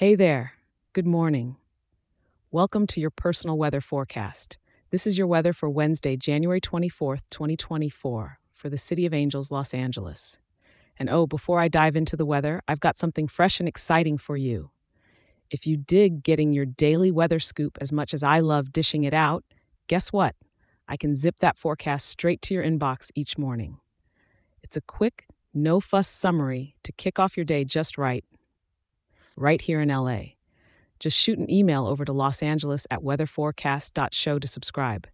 Hey there. Good morning. Welcome to your personal weather forecast. This is your weather for Wednesday, January 24th, 2024, for the City of Angels, Los Angeles. And oh, before I dive into the weather, I've got something fresh and exciting for you. If you dig getting your daily weather scoop as much as I love dishing it out, guess what? I can zip that forecast straight to your inbox each morning. It's a quick, no fuss summary to kick off your day just right, right here in LA. Just shoot an email over to Los Angeles at weatherforecast.show to subscribe.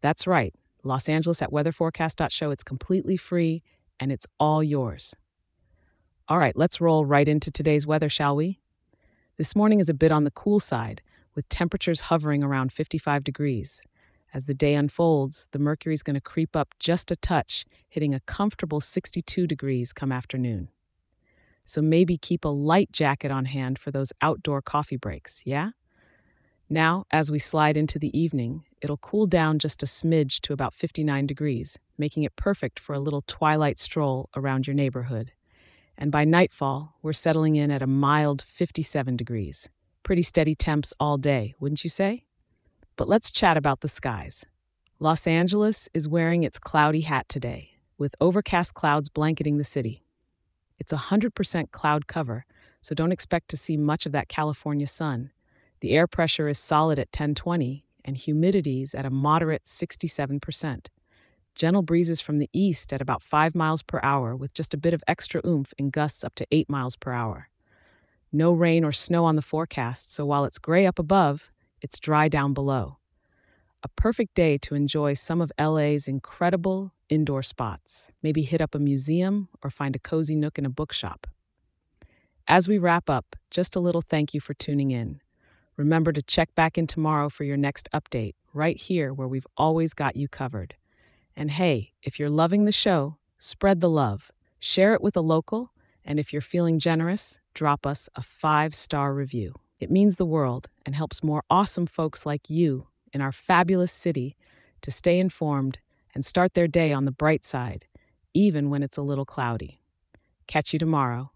That's right, Los Angeles at weatherforecast.show. It's completely free and it's all yours. All right, let's roll right into today's weather, shall we? This morning is a bit on the cool side, with temperatures hovering around 55 degrees. As the day unfolds, the mercury is going to creep up just a touch, hitting a comfortable 62 degrees come afternoon. So maybe keep a light jacket on hand for those outdoor coffee breaks, yeah? Now, as we slide into the evening, it'll cool down just a smidge to about 59 degrees, making it perfect for a little twilight stroll around your neighborhood. And by nightfall, we're settling in at a mild 57 degrees. Pretty steady temps all day, wouldn't you say? But let's chat about the skies. Los Angeles is wearing its cloudy hat today, with overcast clouds blanketing the city. It's 100% cloud cover, so don't expect to see much of that California sun. The air pressure is solid at 1020 and humidity's at a moderate 67%. Gentle breezes from the east at about 5 miles per hour with just a bit of extra oomph in gusts up to 8 miles per hour. No rain or snow on the forecast, so while it's gray up above, it's dry down below. A perfect day to enjoy some of LA's incredible indoor spots. Maybe hit up a museum or find a cozy nook in a bookshop. As we wrap up, just a little thank you for tuning in. Remember to check back in tomorrow for your next update, right here where we've always got you covered. And hey, if you're loving the show, spread the love, share it with a local, and if you're feeling generous, drop us a five star review. It means the world and helps more awesome folks like you in our fabulous city to stay informed and start their day on the bright side, even when it's a little cloudy. Catch you tomorrow.